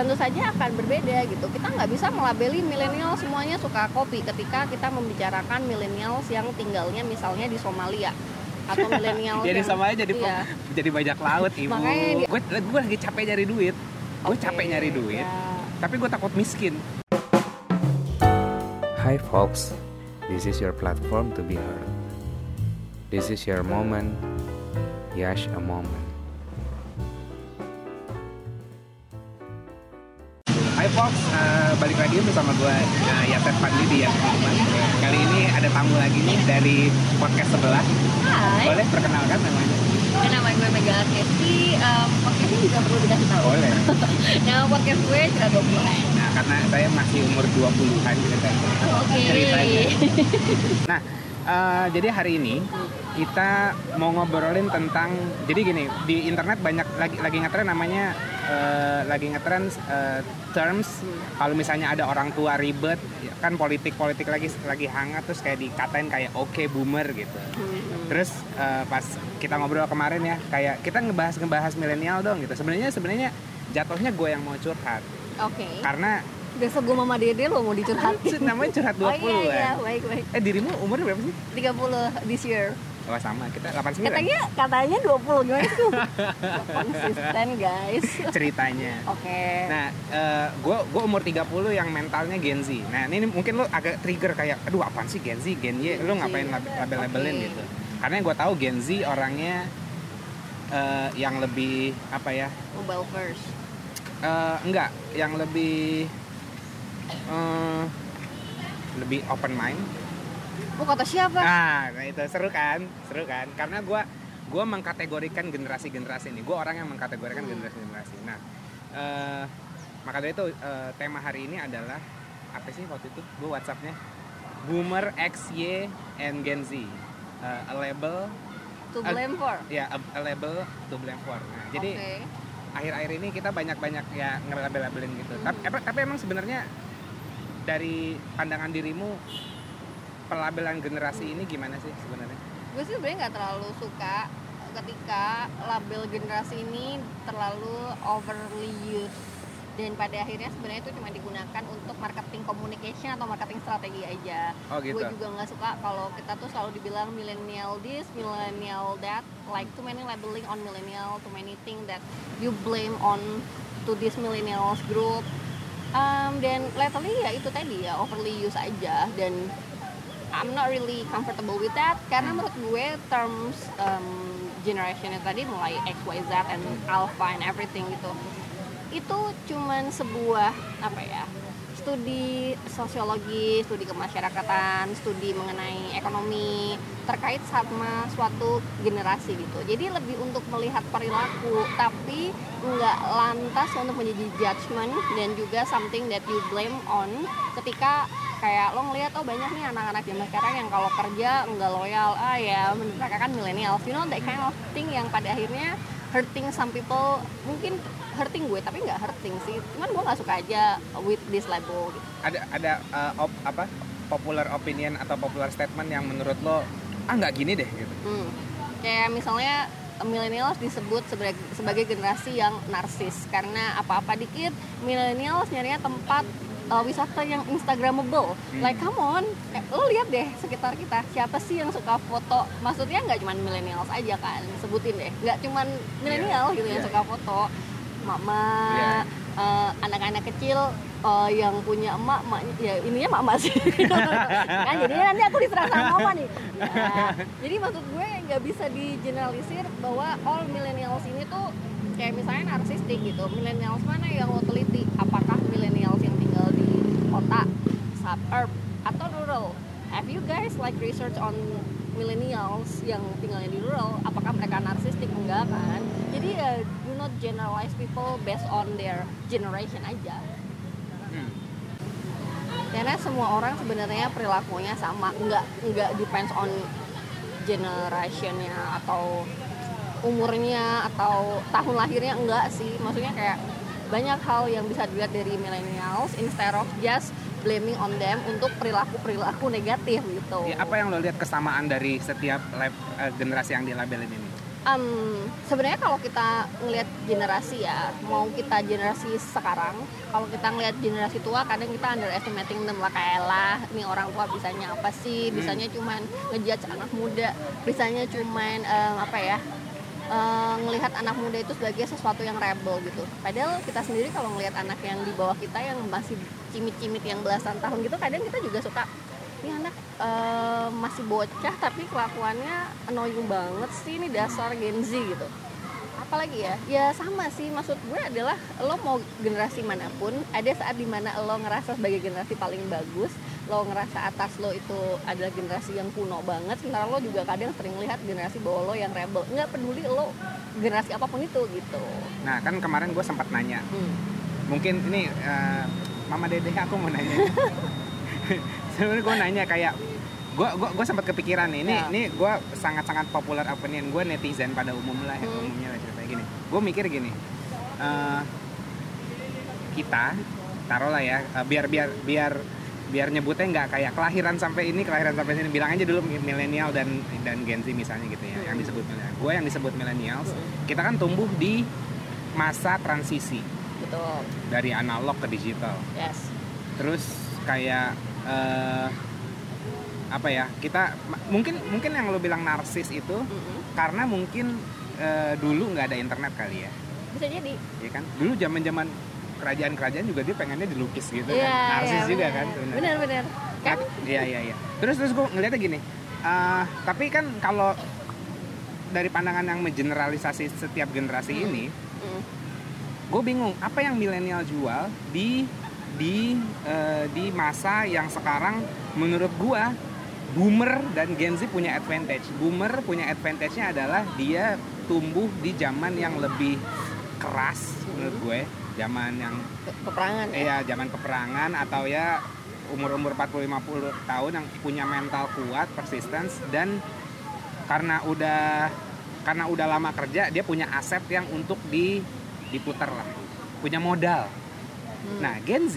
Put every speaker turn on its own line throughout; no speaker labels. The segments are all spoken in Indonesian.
tentu saja akan berbeda gitu kita nggak bisa melabeli milenial semuanya suka kopi ketika kita membicarakan milenial yang tinggalnya misalnya di Somalia atau milenial
jadi
yang,
sama aja jadi
iya.
jadi bajak laut ibu
Makanya
gue gue lagi capek nyari duit gue
Oke,
capek nyari duit
ya.
tapi gue takut miskin
Hi, folks. This is your platform to be heard. This is your moment. Yash a moment.
Hai Fox, eh, balik lagi bersama gue uh, Yaset Fadli di Yaset Moment. Kali ini ada tamu lagi nih dari podcast sebelah.
Hai
Boleh perkenalkan namanya?
nama gue Mega Kesti um, podcast ini juga perlu dikasih tahu
Boleh.
nama podcast gue cerita 20
Nah, karena saya masih umur 20-an gitu kan.
oke
Ceritanya. Nah, eh, jadi hari ini kita mau ngobrolin tentang jadi gini di internet banyak lagi lagi ngetren namanya eh, lagi ngetren eh, terms. Kalau misalnya ada orang tua ribet ya kan politik politik lagi lagi hangat terus kayak dikatain kayak oke boomer gitu. Terus eh, pas kita ngobrol kemarin ya kayak kita ngebahas ngebahas milenial dong gitu. Sebenarnya sebenarnya jatuhnya gue yang mau curhat.
Oke.
Karena
biasa gue mama dede lo mau dicurhatin.
Namanya curhat 20
oh iya iya.
kan?
Baik baik.
Eh dirimu umur berapa sih?
30 this year
Oh sama, kita 89
katanya katanya 20 gimana sih tuh konsisten guys
ceritanya.
oke
Nah, gue gue umur 30 yang mentalnya Gen Z. Nah, ini mungkin lo agak trigger kayak, aduh apaan sih Gen Z, Gen Y, lo ngapain lab- label-labelin
Oke.
gitu. Karena gue tahu Gen Z orangnya eh, yang lebih apa ya?
mobile first
eh, enggak, yang lebih eh, lebih open mind.
Oh kata siapa
Nah, nah itu seru kan, seru kan? Karena gue gue mengkategorikan generasi-generasi ini. Gue orang yang mengkategorikan
Hmm.
generasi-generasi. Nah, eh, maka dari itu eh, tema hari ini adalah apa sih waktu itu? Gue WhatsAppnya Boomer X, Y, and Gen Z. Eh, a label,
to blame for
ya a, a label to blame for. Nah, jadi akhir-akhir ini kita banyak-banyak ya ngelabel-labelin gitu.
Hmm.
Tapi, tapi emang sebenarnya dari pandangan dirimu pelabelan generasi ini gimana sih sebenarnya?
gue sih sebenarnya nggak terlalu suka ketika label generasi ini terlalu overly used dan pada akhirnya sebenarnya itu cuma digunakan untuk marketing communication atau marketing strategi aja.
Oh gitu.
Gue juga nggak suka kalau kita tuh selalu dibilang millennial this, millennial that, like too many labeling on millennial, too many thing that you blame on to this millennials group. Um, dan lately ya itu tadi ya overly use aja dan I'm not really comfortable with that karena menurut gue terms um, generationnya tadi mulai X, Y, Z and Alpha and everything gitu itu cuman sebuah apa ya studi sosiologi, studi kemasyarakatan, studi mengenai ekonomi terkait sama suatu generasi gitu. Jadi lebih untuk melihat perilaku, tapi nggak lantas untuk menjadi judgment dan juga something that you blame on ketika kayak lo ngeliat oh banyak nih anak-anak zaman sekarang yang kalau kerja nggak loyal. Ah ya menurut mereka kan millennials. You know that kind of thing yang pada akhirnya hurting some people. Mungkin hurting gue tapi nggak hurting sih. Cuman gue nggak suka aja with this label gitu.
Ada ada uh, op, apa popular opinion atau popular statement yang menurut lo ah nggak gini deh gitu.
Hmm. kayak misalnya millennials disebut sebagai, sebagai generasi yang narsis. Karena apa-apa dikit millennials nyarinya tempat eh, wisata yang instagramable. Like come on. Eh, lo lihat deh sekitar kita siapa sih yang suka foto? Maksudnya nggak cuma millennials aja kan sebutin deh. Nggak cuma millennial gitu yang
Iya.
suka foto. Mama
Iya.
eh, anak-anak kecil eh, yang punya emak emaknya ya ininya mama sih. Kan jadinya nanti aku diserang sama mama nih. Ya, jadi maksud gue nggak bisa digeneralisir bahwa all millennials ini tuh kayak misalnya narsistik gitu. Millennials mana yang lo teliti? Apakah millennials yang tinggal di kota suburb atau rural. Have you guys like research on millennials yang tinggalnya di rural? Apakah mereka narsistik? Enggak kan? Jadi ya do not generalize people based on their generation aja.
Hmm.
karena semua orang sebenarnya perilakunya sama. Nggak nggak depends on generationnya atau umurnya atau tahun lahirnya. Enggak sih. Maksudnya kayak banyak hal yang bisa dilihat dari millennials instead of just blaming on them untuk perilaku perilaku negatif gitu
Ya, apa yang lo lihat kesamaan dari setiap lab, eh, generasi yang dilabelin ini?
Um, sebenarnya kalau kita ngelihat generasi ya, mau kita generasi sekarang, kalau kita ngelihat generasi tua, kadang kita underestimating them lah kayak lah, nih orang tua bisanya apa sih? Bisanya cuman ngejudge anak muda, bisanya cuman em, apa ya? Eh, ngelihat anak muda itu sebagai sesuatu yang rebel gitu. Padahal kita sendiri kalau ngelihat anak yang di bawah kita yang masih cimit-cimit yang belasan tahun gitu, kadang kita juga suka ini anak eh, masih bocah tapi kelakuannya annoying banget sih ini dasar Gen Z gitu apalagi ya ya sama sih maksud gue adalah lo mau generasi mana pun ada saat di mana lo ngerasa sebagai generasi paling bagus lo ngerasa atas lo itu adalah generasi yang kuno banget sementara lo juga kadang sering lihat generasi bawah lo yang rebel nggak peduli lo generasi apa pun itu gitu
Nah kan kemarin gue sempat nanya,
Hmm.
mungkin ini eh, Mama Dede aku mau nanya. Sebenarnya gue nanya kayak gue gua, gua sempat kepikiran nih ini
Ya.
ini gue sangat sangat populer opinion gue netizen pada umum lah ya,
Hmm.
umumnya lah ceritanya gini gue mikir gini eh, kita taruhlah ya eh, biar biar biar biar nyebutnya nggak kayak kelahiran sampai ini kelahiran sampai sini. Bilang aja dulu milenial dan dan Gen Z misalnya gitu ya yang disebut milenial. Gue yang disebut millennials kita kan tumbuh di masa transisi.
Betul.
Dari analog ke digital.
Yes.
Terus kayak eh, apa ya kita mungkin mungkin yang lo bilang narsis itu
Mm-mm.
karena mungkin eh, dulu nggak ada internet kali ya.
Bisa jadi.
Ya kan? Dulu zaman zaman kerajaan-kerajaan juga dia pengennya dilukis gitu
Iya,
kan narsis
iya,
juga
bener.
kan sebenarnya.
bener-bener kan
iya iya iya terus terus gue ngeliatnya gini eh, tapi kan kalau dari pandangan yang mengeneralisasi setiap generasi
Hmm.
ini
Mm.
gue bingung apa yang milenial jual di di eh, di masa yang sekarang menurut gue boomer dan Gen Z punya advantage boomer punya advantage-nya adalah dia tumbuh di zaman yang lebih keras menurut gue zaman yang
Pe- peperangan ya
Iya, zaman peperangan atau ya umur-umur 40-50 tahun yang punya mental kuat, persistence dan karena udah karena udah lama kerja dia punya aset yang untuk di diputar lah. Punya modal.
Hmm.
Nah, Gen Z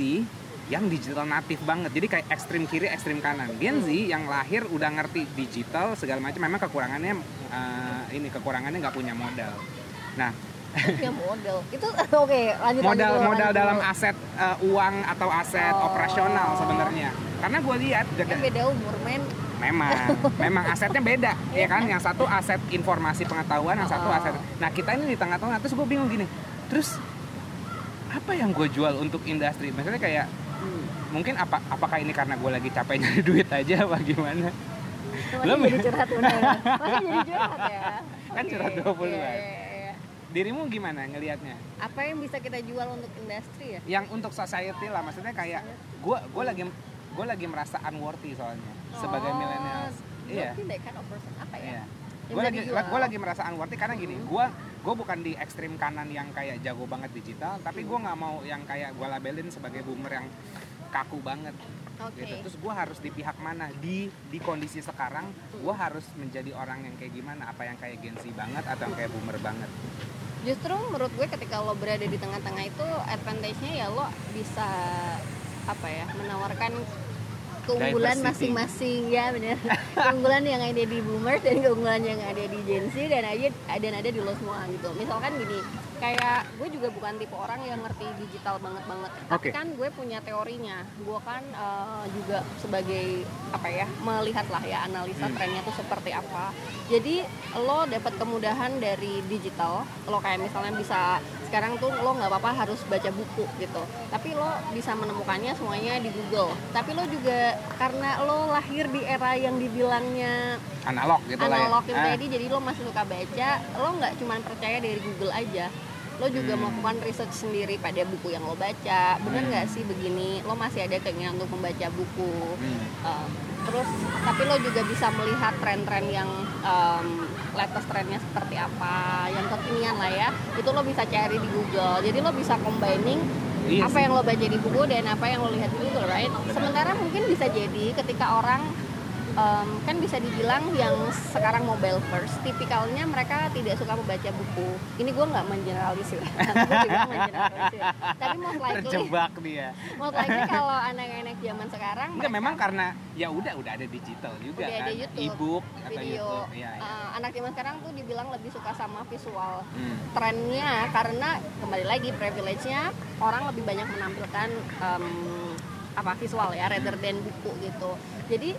yang digital natif banget. Jadi kayak ekstrim kiri, ekstrim kanan. Gen Z yang lahir udah ngerti digital segala macam. Memang kekurangannya eh, ini kekurangannya nggak punya modal. Nah,
punya modal itu oke lanjut
modal
lanjut
modal
lanjut
dalam aset eh, uang atau aset
Oh.
operasional sebenarnya. Karena gue lihat
kan beda umur men.
Memang. Memang asetnya beda ya kan? Yang satu aset informasi pengetahuan yang satu
Oh.
aset. Nah kita ini di tengah-tengah terus gue bingung gini terus apa yang gue jual untuk industri? Maksudnya kayak
Hmm.
mungkin apa apakah ini karena gue lagi capek nyari duit aja apa gimana?
Masih
Lo-
jadi curhat bener. Masih jadi curhat ya.
Kan
Oke.
curhat 20
Iya,
kan.
Iya, iya.
dirimu gimana ngelihatnya
apa yang bisa kita jual untuk industri ya
yang untuk society lah maksudnya kayak gue gue lagi gue lagi merasa unworthy soalnya sebagai
Oh,
millennials iya
berarti that kind of person apa ya
Iya.
Yang
Gue lagi gue lagi merasa unworthy karena gini,
Hmm.
gue gue bukan di ekstrim kanan yang kayak jago banget digital, tapi gue nggak mau yang kayak gue labelin sebagai boomer yang kaku banget
oke
gitu. Terus gue harus di pihak mana di di kondisi sekarang, gue harus menjadi orang yang kayak gimana? Apa yang kayak Gen Z banget atau yang kayak boomer banget?
justru menurut gue ketika lo berada di tengah-tengah itu advantage-nya ya lo bisa apa ya menawarkan keunggulan masing-masing. Ya benar keunggulan yang ada di boomers dan keunggulan yang ada di Gen Z dan aja dan ada di lo semua gitu. Misalkan gini kayak gue juga bukan tipe orang yang ngerti digital banget banget. Tapi
Oke.
kan gue punya teorinya. Gue kan eh, juga sebagai apa ya melihat lah ya analisa
Hmm.
trennya tuh seperti apa. Jadi lo dapat kemudahan dari digital lo kayak misalnya bisa sekarang tuh lo nggak apa-apa harus baca buku gitu. Tapi lo bisa menemukannya semuanya di Google. Tapi lo juga karena lo lahir di era yang dibilangnya
Analog gitu lah ya.
analog itu
Ah,
tadi jadi lo masih suka baca lo nggak cuma percaya dari Google aja lo juga
Hmm.
melakukan research sendiri pada buku yang lo baca bener
Hmm.
nggak sih begini lo masih ada keinginan untuk membaca buku
hmm.
Um, terus tapi lo juga bisa melihat tren-tren yang um, latest trennya seperti apa yang kekinian lah ya itu lo bisa cari di Google jadi lo bisa combining
Iya
apa yang lo baca di buku dan apa yang lo lihat di Google right? Sementara mungkin bisa jadi ketika orang em, kan bisa dibilang yang sekarang mobile first tipikalnya mereka tidak suka membaca buku. Ini gue nggak mengeneralisir. Tapi most likely
terjebak dia
most likely kalau anak-anak zaman sekarang
enggak
mereka
memang karena ya udah udah ada digital juga
Udah ada
kan.
YouTube,
ebook atau
video.
YouTube ya, ya.
eh, anak zaman sekarang tuh dibilang lebih suka sama visual
Hmm.
trennya karena kembali lagi privilege-nya orang lebih banyak menampilkan em, apa visual ya rather than buku gitu. Jadi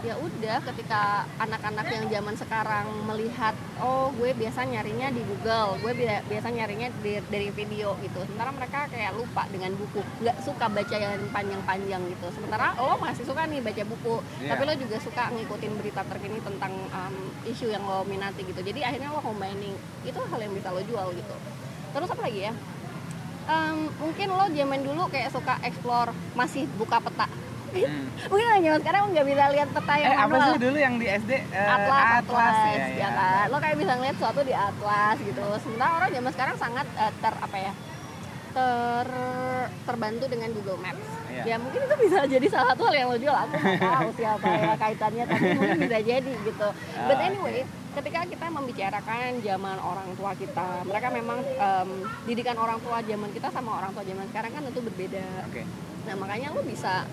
ya udah ketika anak-anak yang zaman sekarang melihat oh gue biasa nyarinya di Google gue bi- biasa nyarinya di- dari video gitu. Sementara mereka kayak lupa dengan buku. Nggak suka baca yang panjang-panjang gitu. Sementara lo masih suka nih baca buku.
Iya.
tapi lo juga suka ngikutin berita terkini tentang um, isu yang lo minati gitu. Jadi akhirnya lo combining. Itu hal yang bisa lo jual gitu. Terus apa lagi ya? Em, mungkin lo zaman dulu kayak suka explore. Masih buka peta
Hmm.
mungkin orang zaman sekarang nggak bisa lihat peta yang
eh apa
manual.
sih dulu yang di SD Eh,
atlas, atlas,
ya,
ya,
ya.
kan? lo kayak bisa ngeliat sesuatu di atlas gitu. Sementara orang zaman sekarang sangat eh, ter apa ya ter terbantu dengan Google Maps.
Iya.
ya mungkin itu bisa jadi salah satu hal yang lo jual. Aku nggak tahu siapa ya kaitannya tapi mungkin bisa jadi gitu. But
Ah,
anyway ketika kita membicarakan zaman orang tua kita mereka memang em, didikan orang tua zaman kita sama orang tua zaman sekarang kan tentu berbeda.
Oke.
Nah makanya lo bisa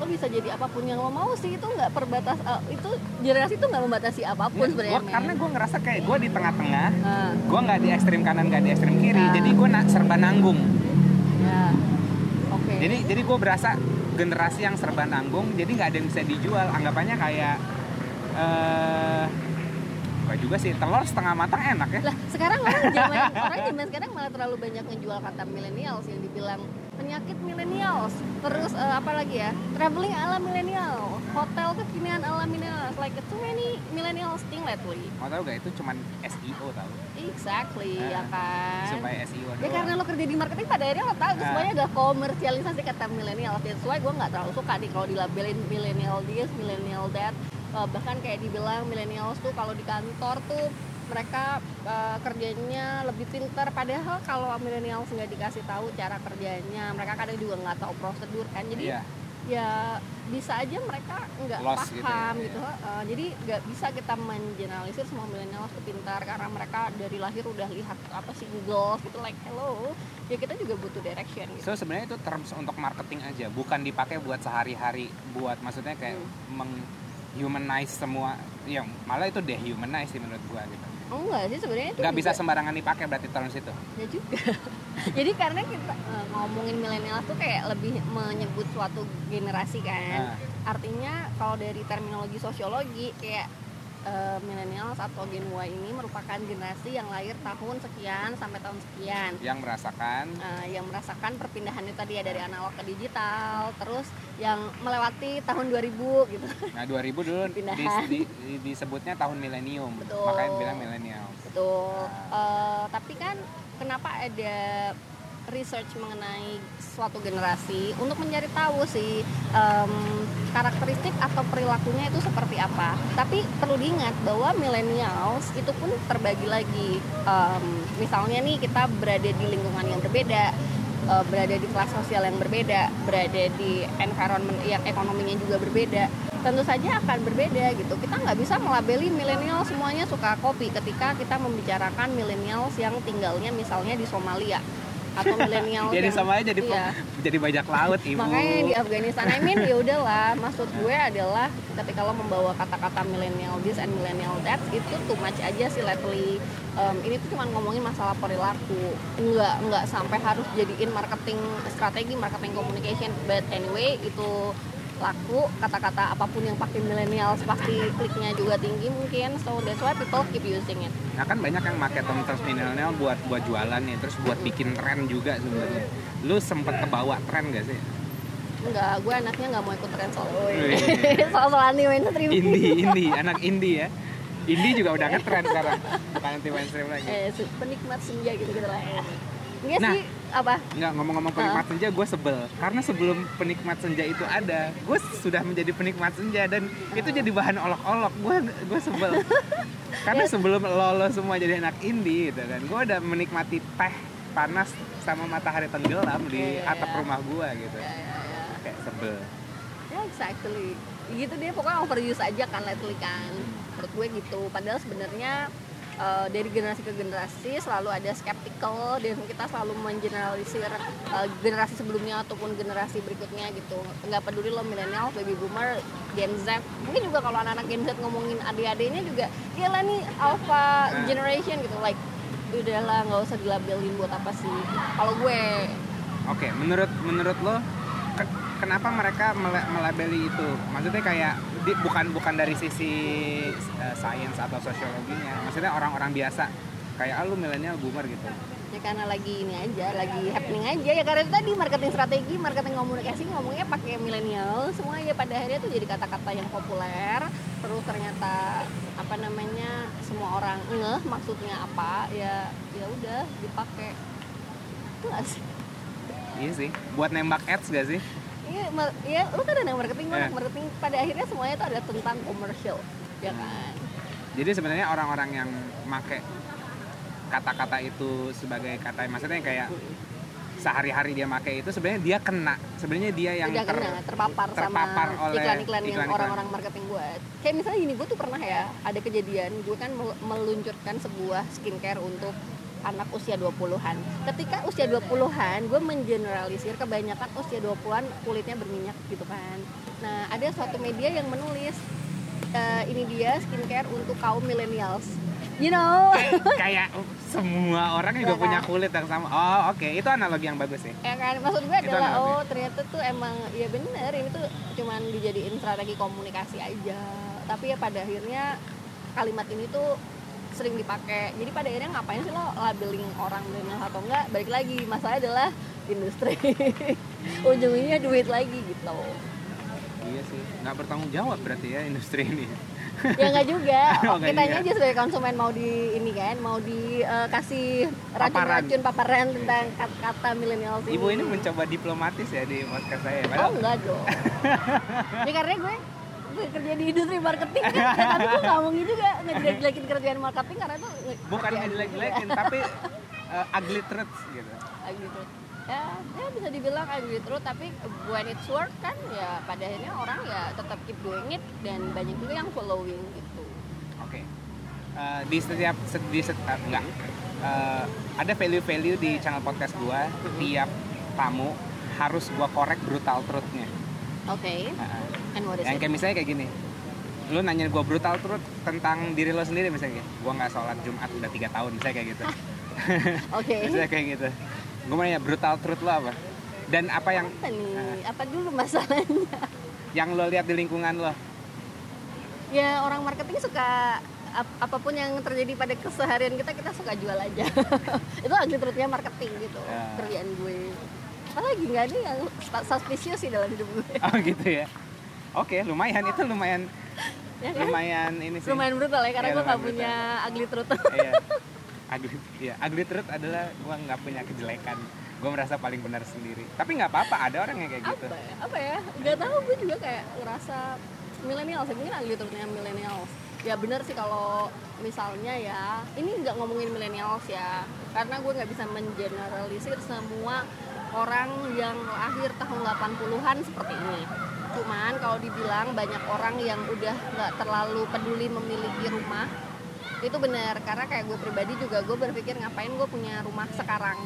lo bisa jadi apa pun yang lo mau sih itu nggak perbatas eh, itu generasi itu nggak membatasi apa pun
Nggak,
sebenarnya.
karena gue ngerasa kayak gue di tengah-tengah
Nah,
gue nggak di ekstrim kanan nggak di ekstrim kiri
Ah.
jadi gue nak serba nanggung
ya oke.
jadi jadi gue berasa generasi yang serba nanggung jadi nggak ada yang bisa dijual anggapannya kayak apa juga sih telur setengah matang enak ya
lah sekarang orang zaman orang zaman sekarang malah terlalu banyak menjual kata millennials yang dibilang penyakit millennials terus eh, apa lagi ya traveling ala millennial hotel kekinian ala millennials like too many millennials thing lately
mau tau gak itu cuman SEO tau
exactly ya
Ah,
kan
supaya SEO
Ya
doang.
karena lo kerja di marketing pada akhirnya lo tahu itu
Ah.
semuanya gak komersialisasi kata milenial. That's why gue nggak terlalu suka nih kalau dilabelin millennial this, millennial that. Eh, bahkan kayak dibilang millennials tuh kalau di kantor tuh mereka eh, kerjanya lebih pinter padahal kalau millennials nggak dikasih tahu cara kerjanya mereka kadang juga nggak tahu prosedur kan jadi
Iya.
ya bisa aja mereka nggak
Lost gitu ya,
paham
iya.
gitu, heeh. jadi nggak bisa kita mengeneralisir semua milenial itu pintar karena mereka dari lahir udah lihat apa sih Google gitu like hello ya kita juga butuh direction gitu
So sebenarnya itu terms untuk marketing aja, bukan dipakai buat sehari-hari, buat maksudnya kayak
Hmm.
menghumanize semua. Ya malah itu dehumanize sih menurut gua gitu.
Oh enggak sih sebenarnya itu
Nggak bisa sembarangan dipakai berarti terms itu.
ya juga. Jadi karena kita eh, ngomongin milenial tuh kayak lebih menyebut suatu generasi kan.
Nah,
artinya kalau dari terminologi sosiologi kayak eh, millennials atau Gen Y ini merupakan generasi yang lahir tahun sekian sampai tahun sekian.
Yang merasakan.
Eh, yang merasakan perpindahan itu tadi ya dari analog ke digital terus yang melewati tahun 2000 gitu.
Nah 2000 dulu di- di- di- disebutnya tahun milenium, makanya bilang milenial.
betul. Eh, tapi kan kenapa ada research mengenai suatu generasi untuk mencari tahu sih em, karakteristik atau perilakunya itu seperti apa. Tapi perlu diingat bahwa millennials itu pun terbagi lagi. Em, misalnya nih kita berada di lingkungan yang berbeda, eh, berada di kelas sosial yang berbeda, berada di environment yang ekonominya juga berbeda. Tentu saja akan berbeda gitu. Kita nggak bisa melabeli milenial semuanya suka kopi ketika kita membicarakan millennials yang tinggalnya misalnya di Somalia atau milenial
Jadi
yang-
sama aja jadi
iya.
jadi bajak laut ibu.
makanya di Afghanistan I mean ya udahlah. Maksud gue adalah ketika lo membawa kata-kata millennial this and millennial that itu too much aja sih lately. Um, ini tuh cuma ngomongin masalah perilaku. Nggak nggak sampai harus jadiin marketing strategi marketing communication. But anyway itu laku kata-kata apa pun yang pakai millennial pasti kliknya juga tinggi mungkin so that's why people keep using it
Nah kan banyak yang pakai terms milenial buat buat jualan nih, terus buat bikin tren juga sebenarnya. Lu sempet kebawa tren gak sih?
Enggak, gue anaknya nggak mau ikut tren soal
Wih.
soal anti mainstream
Indie, indie, anak indie ya. Indie juga udah ngetren sekarang, bukan anti mainstream lagi.
eh penikmat senja gitu gitu lah Enggak
Nah.
sih apa
Nggak ngomong-ngomong penikmat senja, gue sebel karena sebelum penikmat senja itu ada, gue sudah menjadi penikmat senja dan itu jadi bahan olok-olok. Gue gue sebel karena sebelum lo, lo semua jadi anak indie gitu kan, gue udah menikmati teh panas sama matahari tenggelam di
Iya, iya,
atap
iya.
rumah gue gitu.
ya, ya, ya.
Kayak sebel.
ya exactly gitu deh pokoknya overuse aja kan lately kan menurut gue gitu padahal sebenarnya eh, dari generasi ke generasi selalu ada skeptical dan kita selalu mengeneralisir eh, generasi sebelumnya ataupun generasi berikutnya gitu. Nggak peduli lo milenial baby boomer gen z. Mungkin juga kalau anak-anak gen z ngomongin adik-adiknya juga gila nih alpha
Nah.
generation gitu. Like udahlah nggak usah dilabelin buat apa sih. Kalau gue
Oke, menurut menurut lo kenapa mereka melabeli itu? Maksudnya kayak di- bukan bukan dari sisi eh, sains atau sosiologinya. Maksudnya orang-orang biasa kayak ah, lu milenial boomer gitu.
ya karena lagi ini aja lagi happening aja ya karena itu tadi marketing strategi marketing komunikasi ngomongnya pakai milenial semua ya pada akhirnya tuh jadi kata-kata yang populer terus ternyata apa namanya semua orang ngeh maksudnya apa ya ya udah dipakai itu sih
Iya sih. Buat nembak ads gak sih?
Iya, ya lu kan anak marketing, anak marketing. Pada akhirnya semuanya itu ada tentang komersial, ya kan?
Jadi sebenarnya orang-orang yang make kata-kata itu sebagai kata maksudnya kayak sehari-hari dia make itu sebenarnya dia kena. Sebenarnya dia yang
Udah
ter-
kena terpapar,
terpapar
sama
oleh
iklan-iklan yang orang-orang marketing buat. Kayak misalnya gini, gue tuh pernah ya ada kejadian, gue kan mel- meluncurkan sebuah skincare untuk anak usia 20-an. Ketika usia 20-an, gue mengeneralisir kebanyakan usia 20-an kulitnya berminyak gitu kan. Nah, ada suatu media yang menulis eh, ini dia skincare untuk kaum millennials. You know,
kayak semua orang juga
Iya kan?
punya kulit yang sama. Oh, oke. Itu analogi yang bagus sih.
ya kan maksud gue adalah
analogi.
oh ternyata tuh emang ya bener ini tuh cuman dijadiin strategi komunikasi aja tapi ya pada akhirnya kalimat ini tuh sering dipakai jadi pada akhirnya ngapain sih lo labeling orang milenial atau enggak balik lagi masalah adalah industri ujungnya duit lagi gitu
Iya sih. Nggak bertanggung jawab berarti ya industri ini.
ya enggak juga
Oh, nggak
kitanya
juga.
aja sebagai konsumen mau di ini kan mau dikasih racun-racun paparan tentang kata-kata milenial
Ibu ini mencoba diplomatis ya di podcast saya.
Oh
Padahal
enggak dong. ya karena gue kerja di industri marketing kan, tapi gue nggak ngomongin juga ngejelek-jelekin kerjaan marketing karena itu
bukan ngejelek-jelekin tapi uh, ugly truth gitu.
gue. Ugly truth. Ya, ya bisa dibilang ugly truth, tapi when it's work kan ya pada akhirnya orang ya tetap keep doing it dan banyak juga yang following gitu.
Oke. Uh, di setiap se- di set- uh, enggak. Uh, ada value-value di channel podcast gua. Tiap tamu harus gua korek brutal truth-nya.
Oke,
Uh,
and what is
yang
it?
kayak misalnya kayak gini lu nanya gue brutal truth tentang diri lo sendiri misalnya gue nggak sholat jumat udah tiga tahun misalnya kayak gitu
Oke.
misalnya kayak gitu gue mau nanya brutal truth lo apa dan apa yang
Apa nih? Apa dulu masalahnya?
yang lo lihat di lingkungan lo
ya orang marketing suka ap- apa pun yang terjadi pada keseharian kita kita suka jual aja itu lagi truthnya marketing gitu
Ya.
kerjaan gue apalagi nggak ada yang suspicious sih dalam hidup gue
oh gitu ya oke lumayan. Itu lumayan
ya kan?
lumayan ini sih.
Lumayan brutal ya karena
Iya,
gue
lumayan
punya ugly truth.
Iya. Ugly ya ugly truth adalah gue nggak punya kejelekan. Gue merasa paling benar sendiri. Tapi nggak apa-apa ada orang yang kayak gitu.
Apa ya? Apa ya? Nggak tahu gue juga kayak ngerasa milenial sih mungkin ugly truthnya milenial ya bener sih kalau misalnya ya ini nggak ngomongin milenials ya. Karena gue nggak bisa mengeneralisir semua orang yang lahir tahun 80-an seperti ini cuman kalau dibilang banyak orang yang udah nggak terlalu peduli memiliki rumah itu benar karena kayak gue pribadi juga gue berpikir ngapain gue punya rumah sekarang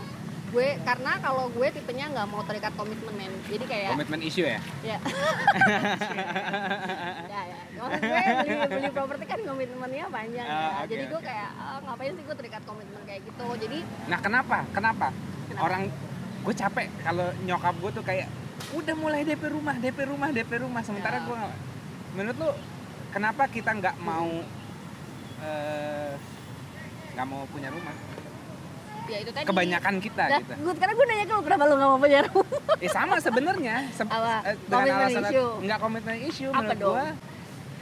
gue karena kalau gue tipenya nggak mau terikat komitmen men jadi kayak
komitmen isu ya
ya ya ya maksud gue beli beli properti kan komitmennya banyak ya
Ah, oke,
jadi gue
oke.
kayak ah, ngapain sih gue terikat komitmen kayak gitu jadi
Nah kenapa? Kenapa?
Kenapa?
Orang gue capek kalau nyokap gue tuh kayak udah mulai DP rumah, DP rumah, DP rumah. Sementara
Ya.
gue nggak. Menurut lu kenapa kita nggak mau eh, nggak mau punya rumah?
ya itu tadi
Kebanyakan kita
Nah,
gitu.
gue sekarang gue nanya ke lu kenapa lu gak mau punya rumah
Eh sama sebenarnya. Se-
Apa?
eh,
Komitmen issue?
nggak komitmen isu menurut gue.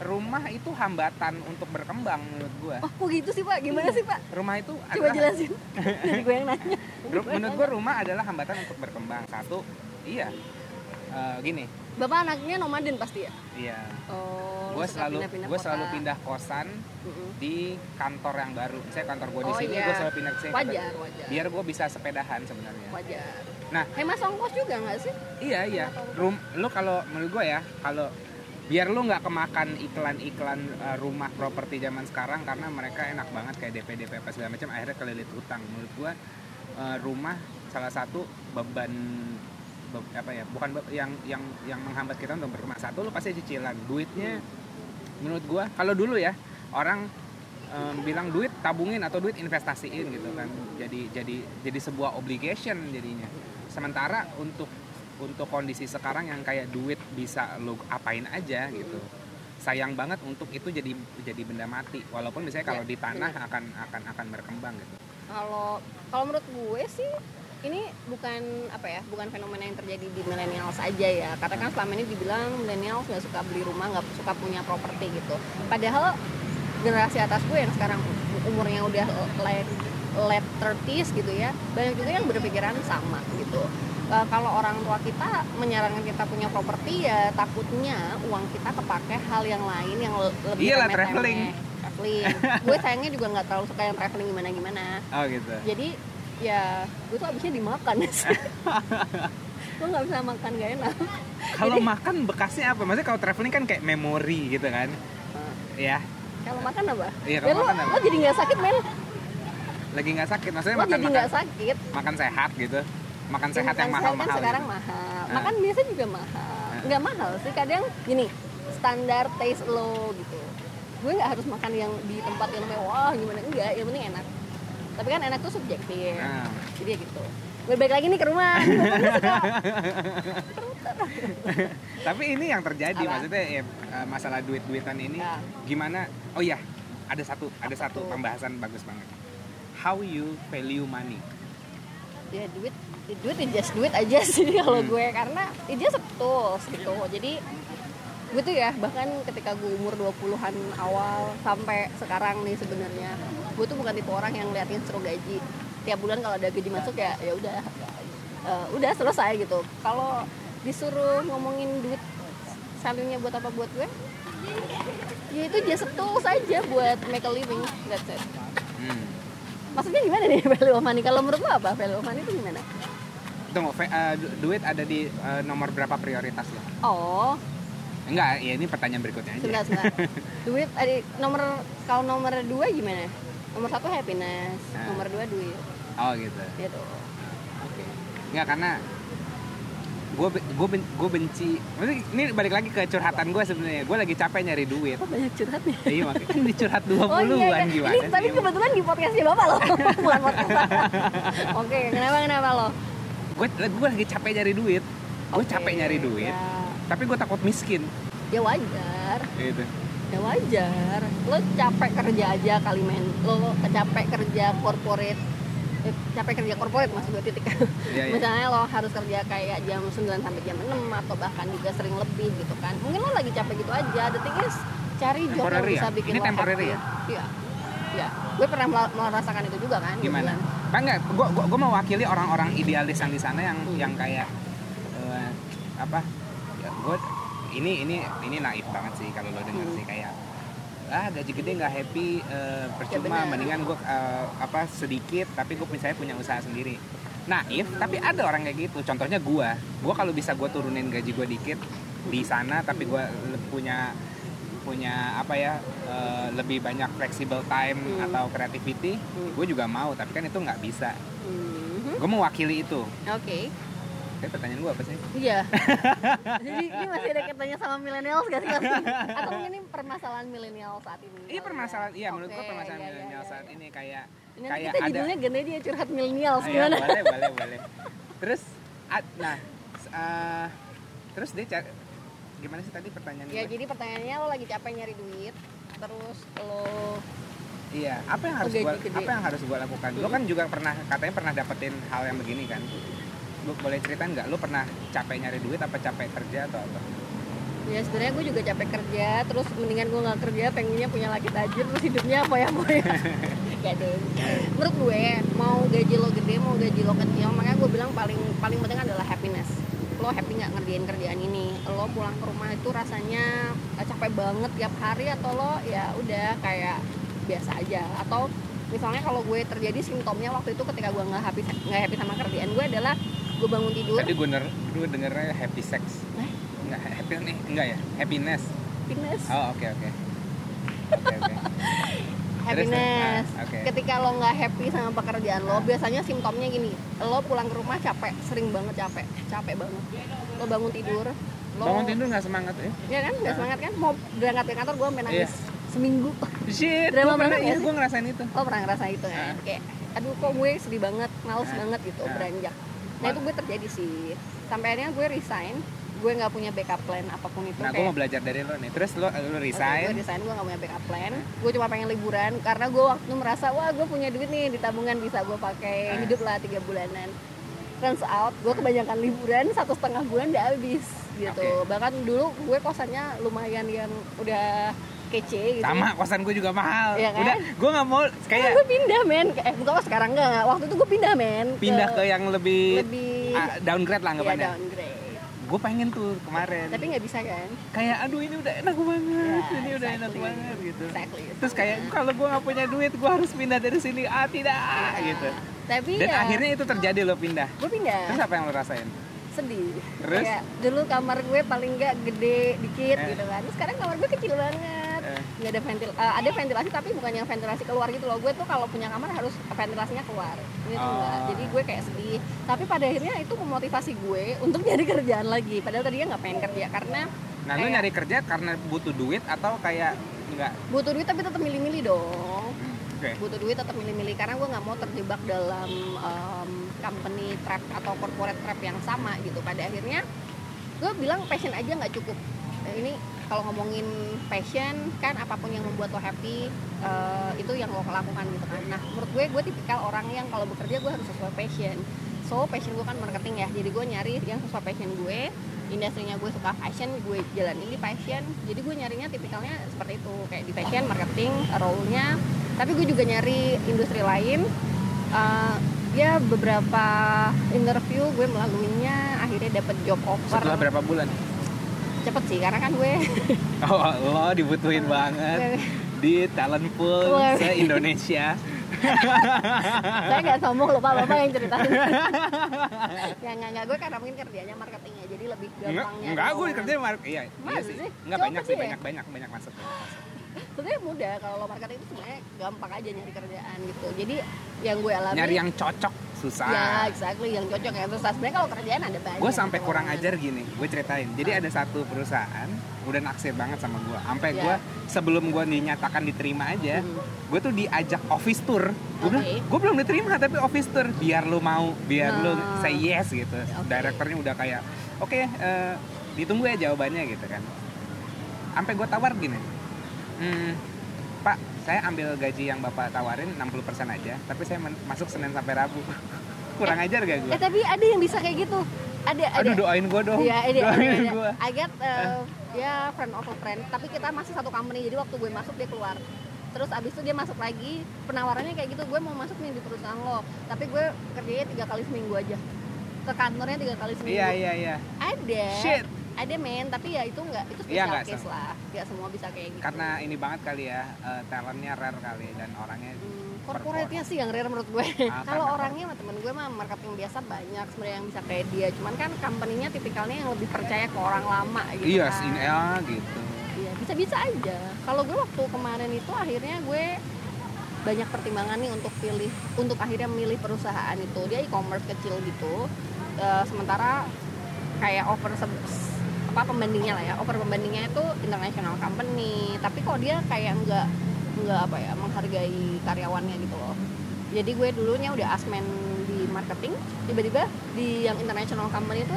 Rumah itu hambatan untuk berkembang menurut gue.
oh kok gitu sih pak gimana sih pak
Rumah itu
coba
adalah
jelasin jadi gue yang nanya
Ru- menurut gue rumah adalah hambatan untuk berkembang. Satu, iya. Eh, gini,
bapak anaknya nomaden pasti ya
iya.
oh
gue selalu gue
kota.
selalu pindah kosan di kantor yang baru saya kantor gue di
Oh,
sini
iya.
gue selalu pindah ke sini
wajar wajar
biar gue bisa sepedahan sebenarnya
wajar
Nah,
Hemat ongkos juga nggak sih?
iya iya. Rum, lu kalau menurut gue ya, kalau biar lu nggak kemakan iklan-iklan uh, rumah properti zaman sekarang karena mereka enak banget kayak DP DP apa segala macam akhirnya kelilit utang. Menurut gua uh, rumah salah satu beban be- apa ya bukan yang yang yang menghambat kita untuk berumah satu lu pasti cicilan. Duitnya menurut gua kalau dulu ya orang em, bilang duit tabungin atau duit investasiin gitu kan. Jadi jadi jadi sebuah obligation jadinya. Sementara untuk untuk kondisi sekarang yang kayak duit bisa lo apain aja gitu sayang banget untuk itu jadi jadi benda mati. Walaupun misalnya kalau
Ya,
di tanah akan akan akan berkembang gitu.
Kalau kalau menurut gue sih ini bukan apa ya bukan fenomena yang terjadi di milenial saja ya. Karena kan selama ini dibilang milenial nggak suka beli rumah nggak suka punya properti gitu. Padahal generasi atas gue yang sekarang umurnya udah late late 30s gitu ya banyak juga yang berpikiran sama gitu. Eh, kalau orang tua kita menyarankan kita punya properti ya takutnya uang kita kepake hal yang lain yang le- lebih
Iyalah,
remeh-temeh.
traveling.
traveling. Gue sayangnya juga nggak terlalu suka yang traveling gimana gimana
oh gitu.
Jadi ya gue tuh abisnya dimakan. Gue nggak bisa makan gak enak.
Kalau makan bekasnya apa? Maksudnya kalau traveling kan kayak memori gitu kan? Ya.
Kalau makan apa?
Iya, kalau
Ya, lo,
makan apa?
lo jadi nggak sakit men
lagi nggak sakit? Maksudnya
lo
makan
jadi
makan
nggak sakit.
makan sehat gitu? Makan
Ya,
sehat
makan
yang
sehat
mahal-mahal
kan sekarang
gitu.
mahal.
Ah.
makan biasa juga mahal.
Ah.
nggak mahal sih kadang gini standar taste lo gitu. Gue nggak harus makan yang di tempat yang mewah gimana? Enggak yang penting enak tapi kan enak tuh subjektif.
Nah,
jadi ya gitu. Gue balik lagi nih ke rumah.
Tapi ini yang terjadi
Apa?
maksudnya ya, eh, masalah duit-duitan ini
Ya.
gimana? Oh ya ada satu ada
Apa
satu
tuh?
pembahasan bagus banget. How you value money?
Ya duit duit just duit aja sih kalau
Hmm.
gue. Karena it just a tools gitu. Jadi gue tuh ya bahkan ketika gue umur 20-an awal sampai sekarang nih sebenarnya gue tuh bukan tipe orang yang liatin seru gaji. Tiap bulan kalau ada gaji masuk ya ya udah eh, udah selesai gitu. Kalau disuruh ngomongin duit salingnya buat apa buat gue? Ya itu just tools aja buat make a living that's it.
Hmm.
maksudnya gimana nih value of money? Kalau menurut lo apa? Value of money itu gimana?
Tunggu du- duit ada di eh, nomor berapa prioritas lo?
Oh
enggak ya ini pertanyaan berikutnya aja
sebentar sebentar duit ada nomor kalau nomor dua gimana nomor satu happiness
Nah.
nomor dua duit
oh gitu
gitu
Oke. Nggak karena gue gue gue benci. Maksudnya ini balik lagi ke curhatan gue sebenarnya. Gue lagi capek nyari duit.
kok banyak curhat nih
Iya makanya kan dicurhat 20
Oh iya, iya.
an gimana
Ini tapi kebetulan di podcastnya bapak loh, bukan podcast. Oke, kenapa kenapa lo?
Gue gue lagi capek nyari duit. Gue
Oke,
capek nyari duit.
Ya,
Tapi gue takut miskin.
ya wajar,
Gitu.
ya wajar. Lo capek kerja aja kali men. Lo capek kerja corporate, eh, capek kerja corporate maksud gue titik.
Iya, iya.
Misalnya lo harus kerja kayak jam 9 sampai jam 6 atau bahkan juga sering lebih gitu kan. Mungkin lo lagi capek gitu aja. The thing is cari job yang bisa
ya?
bikin
Ini
lo
temporary
happy.
ya?
Iya. Iya. Gue pernah merasakan itu juga kan.
Gimana? Pak enggak, gue gua, gua mewakili orang-orang idealis yang di sana yang
Hmm.
yang kayak eh, apa? Ya, gue ini ini ini naif banget sih kalau lo denger
Hmm.
sih kayak ah gaji gede nggak happy eh, percuma
benar.
mendingan gue eh, apa sedikit tapi gue misalnya punya usaha sendiri naif tapi ada orang kayak gitu contohnya gue gue kalau bisa gue turunin gaji gue dikit di sana tapi gue punya punya apa ya eh, lebih banyak flexible time
Hmm.
atau creativity
Hmm.
gue juga mau tapi kan itu nggak bisa
Mhm.
gue mewakili itu
Oke.
Tapi pertanyaan gue apa sih
Iya. Jadi ini masih ada kaitannya sama milenial gak sih? Atau mungkin ini permasalahan milenial saat ini?
iya permasalahan iya menurut gue permasalahan
iya, iya,
milenial
iya.
saat ini kayak
Ini nanti
kayak
kita
ada
judulnya gini dia curhat milenial
Ah, iya,
gimana?
boleh boleh boleh terus nah eh, terus dia cari gimana sih tadi pertanyaan
Ya
gue?
jadi pertanyaannya lo lagi capek nyari duit, terus lo
iya apa yang harus
Gaji
gua
gede.
apa yang harus gue lakukan lo kan juga pernah katanya pernah dapetin hal yang begini kan lo boleh ceritain nggak lo pernah capek nyari duit apa capek kerja atau apa
ya sebenarnya gue juga capek kerja, terus mendingan gue nggak kerja, pengennya punya laki tajir, terus hidupnya apa ya ya. ya. Menurut gue mau gaji lo gede, mau gaji lo kecil, makanya gue bilang paling paling penting adalah happiness. Lo happy nggak ngerjain kerjaan ini? Lo pulang ke rumah itu rasanya eh, capek banget tiap hari atau lo ya udah kayak biasa aja atau misalnya kalau gue terjadi simptomnya waktu itu ketika gue nggak happy nggak happy sama kerjaan gue adalah gue bangun tidur
Tadi gue denger, gue dengernya happy sex.
Hah?
Enggak, happy nih, enggak ya? Happiness.
happiness
Oh, oke oke. Oke oke.
happiness
ah, oke.
ketika lo nggak happy sama pekerjaan lo biasanya simptomnya gini lo pulang ke rumah capek sering banget capek capek banget lo bangun tidur lo
Bangun tidur nggak semangat ya?
ya kan nggak
Ah.
semangat kan mau berangkat ke kantor gue sampai nangis
Iya.
seminggu
Shit,
Drama
gue pernah,
banget
iya,
ya
gue ngerasain itu.
lo pernah ngerasa itu kan
Ah.
kayak aduh kok gue sedih banget males
Ah.
banget gitu
Ah.
beranjak nah itu gue terjadi sih sampai akhirnya gue resign gue nggak punya backup plan apa pun itu
Nah, gue
kayak
mau belajar dari lo nih. Terus lo, lo resign.
gue resign, gue gak punya backup plan Gue cuma pengen liburan Karena gue waktu itu merasa Wah gue punya duit nih di tabungan Bisa gue pakai
Ah.
hidup lah tiga bulanan Turns out gue kebanyakan liburan Satu setengah bulan udah habis gitu
Oke.
Bahkan dulu gue kosannya lumayan yang udah kece gitu
Sama, kosan gue juga mahal.
Iya kan?
Udah, gue nggak mau kayak
gue pindah men Eh bukan kok sekarang enggak Waktu itu gue pindah men
pindah ke yang lebih,
Lebih
ah, downgrade lah
ya,
anggapannya.
downgrade
Gue pengen tuh kemarin.
Tapi nggak bisa kan
kayak aduh ini udah enak banget,
Ya,
ini udah enak
exactly.
banget gitu.
Exactly
Terus kayak kalau gue nggak punya duit, gue harus pindah dari sini. Ah tidak,
Ya.
gitu.
Tapi
Dan
ya
akhirnya itu terjadi lo pindah.
Gue pindah
Terus apa yang lo rasain?
sedih
Terus?
kayak dulu kamar gue paling nggak gede dikit
Eh.
gitu kan Terus sekarang kamar gue kecil banget. Nggak ada ventil eh, ada ventilasi tapi bukan yang ventilasi keluar gitu loh. Gue tuh kalau punya kamar harus ventilasinya keluar ini tuh enggak jadi gue kayak sedih. Tapi pada akhirnya itu memotivasi gue untuk nyari kerjaan lagi. Padahal tadinya nggak pengen kerja karena
Nah
Kayak-
nyari kerja karena butuh duit atau kayak enggak?
butuh duit tapi tetap milih-milih dong.
Hmm, Oke.
butuh duit tetap milih-milih karena gue nggak mau terjebak dalam um, company trap atau corporate trap yang sama gitu. Pada akhirnya gue bilang passion aja nggak cukup. Ini kalau ngomongin passion kan apa pun yang membuat lo happy eh, itu yang lo lakukan gitu kan. Nah menurut gue gue tipikal orang yang kalau bekerja gue harus sesuai passion. So passion gue kan marketing ya. Jadi gue nyari yang sesuai passion gue. Industrinya gue suka fashion gue jalanin di fashion. Jadi gue nyarinya tipikalnya seperti itu. Kayak di fashion marketing role-nya. Tapi gue juga nyari industri lain. Eh, ya beberapa interview gue melaluinya akhirnya dapet job offer.
Setelah berapa bulan?
Cepet sih karena kan gue
Oh lo dibutuhin banget di talent pool se Indonesia.
saya nggak sombong lupa bapak yang ceritain ya nggak nggak gue karena mungkin kerjanya marketingnya jadi lebih gampangnya
enggak gue kerja mark iya, iya sih.
Coba
banyak
sih ya?
banyak banyak banyak masuk.
sebenarnya mudah kalau lo marketing itu sebenarnya gampang aja nyari kerjaan gitu jadi yang gue alami
Nyari yang cocok susah.
ya exactly yang cocok ya terus sebenarnya kalau kerjaan ada banyak
gue sampai
gitu,
kurang
lowongan.
ajar gini gue ceritain jadi ada satu perusahaan udah naksir banget sama gue sampai
Ya.
gue sebelum gue dinyatakan diterima aja
Hmm.
gue tuh diajak office tour gue bilang gue belum diterima tapi office tour biar lu mau biar lu
Nah.
say yes gitu
Oke.
direkturnya udah kayak oke eh, ditunggu ya jawabannya gitu kan sampai gue tawar gini "Hmm, pak saya ambil gaji yang bapak tawarin 60% aja tapi saya masuk senin sampai rabu kurang ajar gak gue
eh tapi ada yang bisa kayak gitu ada ada
aduh doain gue dong
Iya, ada, ada,
doain
ada.
gue
I get uh, ya friend of a friend, tapi kita masih satu company. Jadi waktu gue masuk dia keluar. Terus abis itu dia masuk lagi, penawarannya kayak gitu, gue mau masuk nih di perusahaan lo, tapi gue kerjanya tiga kali seminggu aja. Ke kantornya tiga kali seminggu.
iya iya iya
Ada.
Shit.
Ada men, tapi ya itu enggak itu
Iya,
special
nggak
case
semua.
lah. Enggak semua bisa kayak gitu.
karena ini banget kali ya eh, talentnya rare kali dan orangnya
Hmm, corporate-nya sih yang rare menurut gue.
Ah,
Kalau orangnya sama temen gue mah marketing biasa banyak sebenarnya yang bisa kayak dia. Cuman kan company-nya tipikalnya yang lebih percaya ke orang lama gitu
iya
kan.
in ya gitu
Iya, bisa-bisa aja. Kalau gue waktu kemarin itu akhirnya gue banyak pertimbangan nih untuk pilih untuk akhirnya milih perusahaan itu. Dia e-commerce kecil gitu. Eh, sementara kayak se- apa pembandingnya lah ya. Offer pembandingnya itu international company. Tapi kok dia kayak nggak nggak apa ya menghargai karyawannya gitu loh. Jadi gue dulunya udah asmen di marketing, tiba-tiba di yang international company itu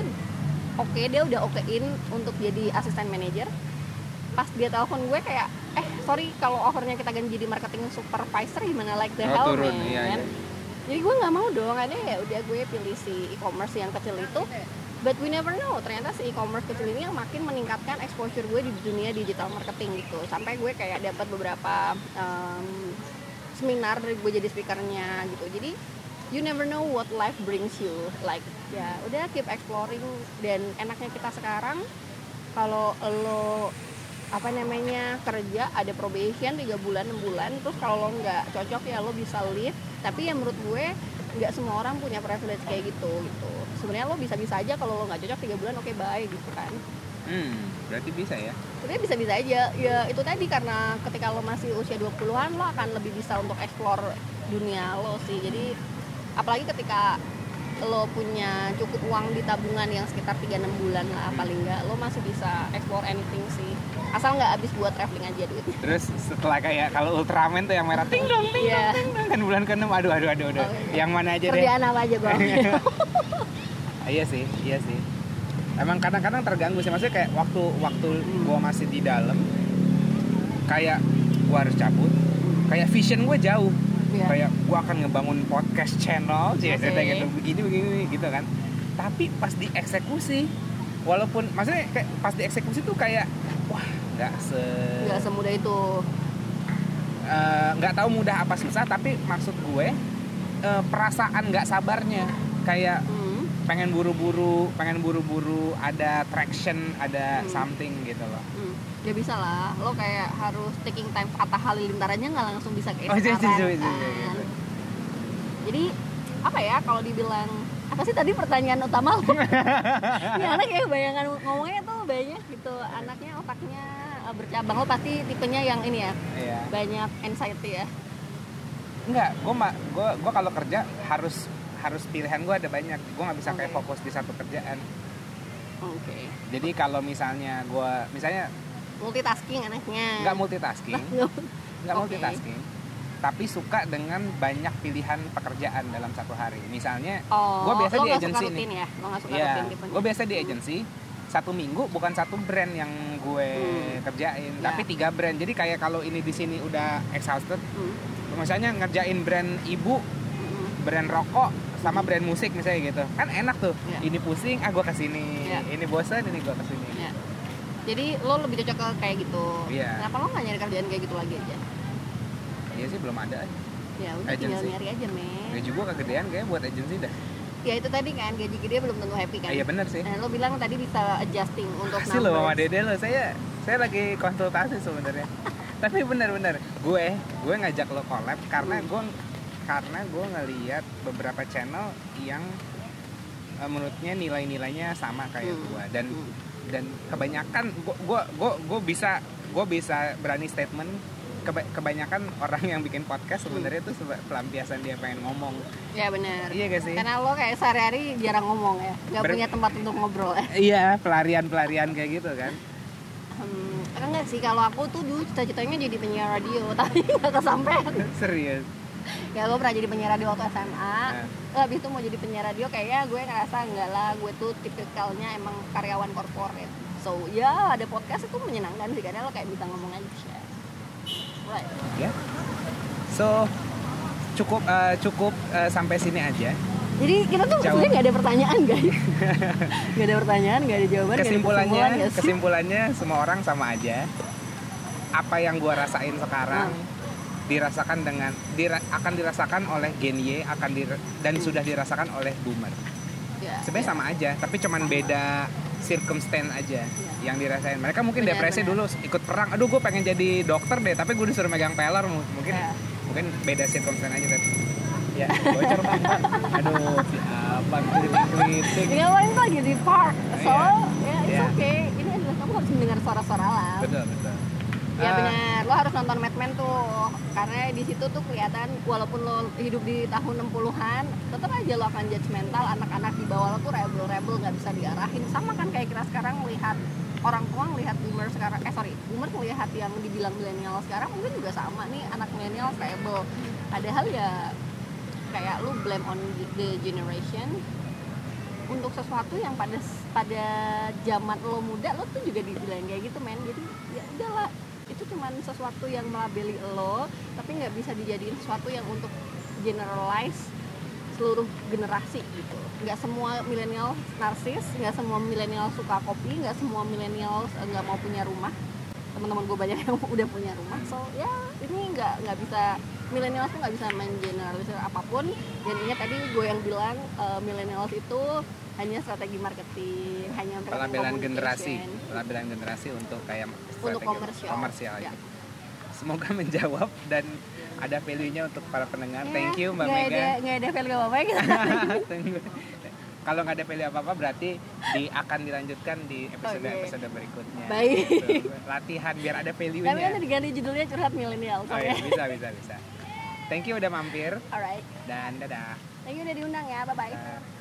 oke dia udah okein untuk jadi asisten manager pas dia telepon gue kayak eh sorry kalau offernya kita ganti jadi marketing supervisor gimana like the
Oh,
hell
turun,
man
iya, iya.
jadi gue nggak mau dong ada ya udah gue pilih si e-commerce yang kecil itu but we never know. Ternyata si e-commerce kecil ini yang makin meningkatkan exposure gue di dunia digital marketing gitu. Sampai gue kayak dapat beberapa um, seminar dari gue jadi speakernya gitu. Jadi you never know what life brings you. Like ya udah keep exploring. Dan enaknya kita sekarang kalau lo apa namanya kerja ada probation tiga bulan enam bulan terus kalau lo nggak cocok ya lo bisa leave. Tapi ya menurut gue nggak semua orang punya privilege kayak gitu gitu. Sebenarnya lo bisa bisa aja kalau lo nggak cocok tiga bulan oke bye gitu kan.
Hmm, berarti bisa ya?
sebenarnya bisa bisa aja. Ya itu tadi karena ketika lo masih usia 20-an lo akan lebih bisa untuk explore dunia lo sih. Jadi apalagi ketika lo punya cukup uang di tabungan yang sekitar 3-6 bulan lah paling nggak lo masih bisa explore anything sih asal nggak habis buat traveling aja duitnya
Terus setelah kayak kalau Ultraman tuh yang merah ting dong ting
Iya.
dong ting dong kan bulan ke-6 aduh aduh aduh aduh.
Oh, iya.
Yang mana aja deh.
kerjaan apa aja bang
Ah, iya sih, iya sih. Emang kadang-kadang terganggu sih maksudnya kayak waktu waktu gua masih di dalam kayak gua harus cabut. Kayak vision gue jauh.
Iya.
Kayak gua akan ngebangun podcast channel, sih
Oke.
gitu begini begini gitu kan. Tapi pas dieksekusi walaupun maksudnya kayak pas dieksekusi tuh kayak wah nggak se
nggak semudah itu
eh, nggak tahu mudah apa susah tapi maksud gue eh, perasaan nggak sabarnya kayak
hmm.
pengen buru-buru pengen buru-buru ada traction ada
Hmm.
something gitu loh
Hmm. Ya bisa lah lo kayak harus taking time Atta Halilintar aja nggak langsung bisa kayak
Oh,
sekarang
iya, iya,
kan.
iya.
jadi apa ya kalau dibilang apa sih tadi pertanyaan utama lo? Ini anak ya bayangan ngomongnya tuh banyak gitu anaknya otaknya eh, bercabang. Lo pasti tipenya yang ini ya
iya.
banyak anxiety ya.
Enggak gue mak gue gue kalau kerja harus harus pilihan gue ada banyak. Gue nggak bisa kayak
Oke.
fokus di satu kerjaan.
Oke.
Jadi kalau misalnya gue misalnya
multitasking anaknya
nggak multitasking nggak
Oke.
multitasking tapi suka dengan banyak pilihan pekerjaan dalam satu hari misalnya
oh
Gua biasa
lo
di
nggak
agency
suka rutin ya
Iya,
tipenya
gue biasa di agency satu minggu bukan satu brand yang gue
Hmm.
kerjain,
Ya.
tapi tiga brand. Jadi kayak kalau ini di sini udah exhausted,
Hmm.
misalnya ngerjain brand ibu,
Hmm.
brand rokok, sama brand musik misalnya gitu, kan enak tuh.
Ya.
Ini pusing, ah gue ke sini.
Ya.
Ini bosan, ini gue ke sini.
Ya. Jadi lo lebih cocok ke kayak gitu.
Iya.
Kenapa lo nggak nyari kerjaan kayak gitu lagi aja?
Iya sih belum ada.
Ya udah tinggal
Agency.
nyari aja men.
Gaji gue kegedean kayak buat agency dah.
Ya itu tadi kan gaji gede belum tentu happy kan.
Iya bener sih.
Nah, lo bilang tadi bisa adjusting untuk
loh Mama
numbers.
Dede lo, saya saya lagi konsultasi sebenarnya. Tapi bener-bener gue gue ngajak lo collab karena
Hmm.
gue karena gue ngeliat beberapa channel yang eh, menurutnya nilai-nilainya sama kayak
Hmm.
gue dan
Hmm.
Dan kebanyakan gue gue gue bisa gue bisa berani statement keba- kebanyakan orang yang bikin podcast sebenarnya itu pelampiasan dia pengen ngomong
Ya benar.
iya gak sih
Karena lo kayak sehari-hari jarang ngomong ya, nggak
Ber-
punya tempat untuk ngobrol ya.
iya pelarian pelarian kayak gitu kan
Hmm, enggak sih kalau aku tuh dulu cita-citanya jadi penyiar radio, tapi nggak kesampean.
serius
Ya gue pernah jadi penyiar radio waktu SMA.
Nah.
Habis itu mau jadi penyiar radio kayaknya gue ngerasa enggak lah, gue tuh tipikalnya emang karyawan korporat. So ya ada podcast itu menyenangkan sih karena lo kayak bisa ngomong aja. Right.
ya so cukup eh, cukup eh, sampai sini aja
Jadi kita tuh sebenarnya nggak ada pertanyaan guys. Nggak ada pertanyaan, nggak ada jawaban. ada
kesimpulannya
kesimpulan, nggak sih?
kesimpulannya semua orang sama aja apa yang gua rasain sekarang
Hmm.
Dirasakan dengan dira- akan dirasakan oleh Gen Y akan dir- dan sudah dirasakan oleh Boomer
Ya,
sebenarnya
ya.
sama aja tapi cuman
Sama.
beda circumstance aja
Iya.
yang dirasain mereka mungkin
Benar,
depresi
benar.
dulu ikut perang aduh gue pengen jadi dokter deh tapi gue disuruh megang peler mu- mungkin
Ya.
mungkin beda circumstance aja tapi ya bocor banget aduh si abang kritik-kritik
Ya lo itu lagi di park, so
Iya.
ya it's
Iya.
okay. Ini adalah kamu harus mendengar suara-suara alam.
betul betul
Ya
Eh,
benar, lo harus nonton Mad Men tuh Karena di situ tuh kelihatan walaupun lo hidup di tahun 60-an Tetap aja lo akan judgmental, anak-anak di bawah lo tuh rebel-rebel gak bisa diarahin. Sama kan kayak kita sekarang melihat orang tua ngelihat boomer sekarang Eh sorry, boomer melihat yang dibilang milenial sekarang mungkin juga sama nih anak milenial rebel Padahal ya kayak lu blame on the generation. Untuk sesuatu yang pada pada zaman lo muda lo tuh juga dibilang kayak gitu men. Jadi ya udahlah itu cuman sesuatu yang melabeli lo tapi nggak bisa dijadiin sesuatu yang untuk generalize seluruh generasi gitu. Nggak semua milenial narsis nggak semua milenial suka kopi nggak semua milenial eh, nggak mau punya rumah. Teman-teman gue banyak yang udah punya rumah so ya ini nggak nggak bisa milenial tuh nggak bisa mengeneralisir apa pun. Dan ingat tadi gue yang bilang eh, millennials itu hanya strategi marketing hanya
pelabelan generasi pelabelan generasi untuk kayak strategi
komersial.
komersial
Ya.
gitu. semoga menjawab dan ada value-nya untuk para pendengar
Ya,
thank you mbak Mega
ada nggak ada value apa apa gitu
Tunggu. kalau nggak ada value apa apa berarti di akan dilanjutkan di episode
Oke.
episode berikutnya
Baik.
Gitu. latihan biar ada
tapi
value-nya
nanti diganti judulnya curhat milenial
oh, iya, bisa bisa bisa thank you udah mampir
alright
dan dadah
thank you udah diundang ya bye bye
Dadah.